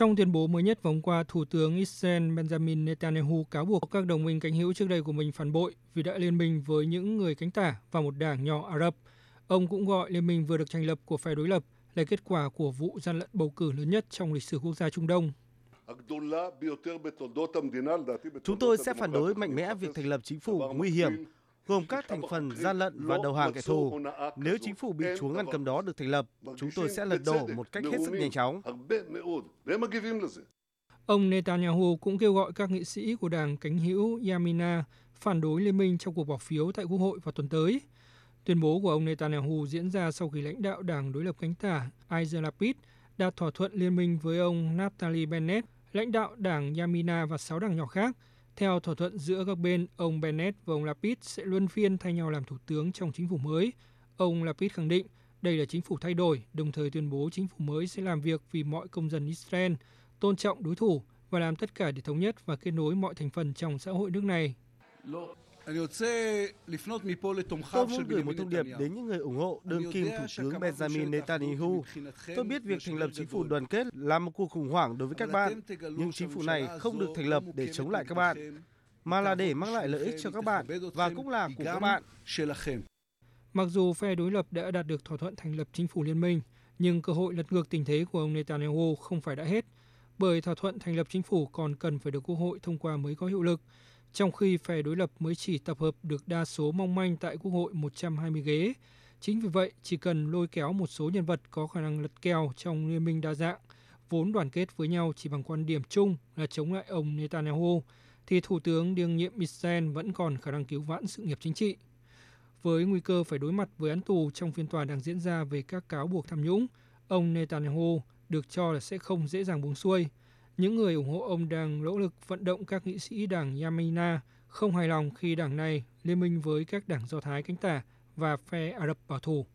Trong tuyên bố mới nhất vào qua, Thủ tướng Israel Benjamin Netanyahu cáo buộc các đồng minh cánh hữu trước đây của mình phản bội vì đã liên minh với những người cánh tả và một đảng nhỏ Ả Rập. Ông cũng gọi liên minh vừa được thành lập của phe đối lập là kết quả của vụ gian lận bầu cử lớn nhất trong lịch sử quốc gia Trung Đông. Chúng tôi sẽ phản đối mạnh mẽ việc thành lập chính phủ nguy hiểm, gồm các thành phần gian lận và đầu hàng kẻ thù. Nếu chính phủ bị Chúa ngăn cầm đó được thành lập, chúng tôi sẽ lật đổ một cách hết sức nhanh chóng. Ông Netanyahu cũng kêu gọi các nghị sĩ của đảng cánh hữu Yamina phản đối liên minh trong cuộc bỏ phiếu tại Quốc hội vào tuần tới. Tuyên bố của ông Netanyahu diễn ra sau khi lãnh đạo đảng đối lập cánh tả Yair Lapid đạt thỏa thuận liên minh với ông Naftali Bennett, lãnh đạo đảng Yamina và sáu đảng nhỏ khác. Theo thỏa thuận giữa các bên, ông Bennett và ông Lapid sẽ luân phiên thay nhau làm thủ tướng trong chính phủ mới. Ông Lapid khẳng định đây là chính phủ thay đổi, đồng thời tuyên bố chính phủ mới sẽ làm việc vì mọi công dân Israel, tôn trọng đối thủ và làm tất cả để thống nhất và kết nối mọi thành phần trong xã hội nước này. Tôi muốn gửi một thông điệp đến những người ủng hộ đương kim Thủ tướng Benjamin Netanyahu. Tôi biết việc thành lập chính phủ đoàn kết là một cuộc khủng hoảng đối với các bạn, nhưng chính phủ này không được thành lập để chống lại các bạn, mà là để mang lại lợi ích cho các bạn và cũng là của các bạn. Mặc dù phe đối lập đã đạt được thỏa thuận thành lập chính phủ liên minh, nhưng cơ hội lật ngược tình thế của ông Netanyahu không phải đã hết, bởi thỏa thuận thành lập chính phủ còn cần phải được Quốc hội thông qua mới có hiệu lực trong khi phe đối lập mới chỉ tập hợp được đa số mong manh tại Quốc hội 120 ghế. Chính vì vậy, chỉ cần lôi kéo một số nhân vật có khả năng lật kèo trong liên minh đa dạng, vốn đoàn kết với nhau chỉ bằng quan điểm chung là chống lại ông Netanyahu, thì Thủ tướng đương nhiệm Israel vẫn còn khả năng cứu vãn sự nghiệp chính trị. Với nguy cơ phải đối mặt với án tù trong phiên tòa đang diễn ra về các cáo buộc tham nhũng, ông Netanyahu được cho là sẽ không dễ dàng buông xuôi – những người ủng hộ ông đang nỗ lực vận động các nghị sĩ đảng Yamina không hài lòng khi đảng này liên minh với các đảng Do Thái cánh tả và phe Ả Rập bảo thủ.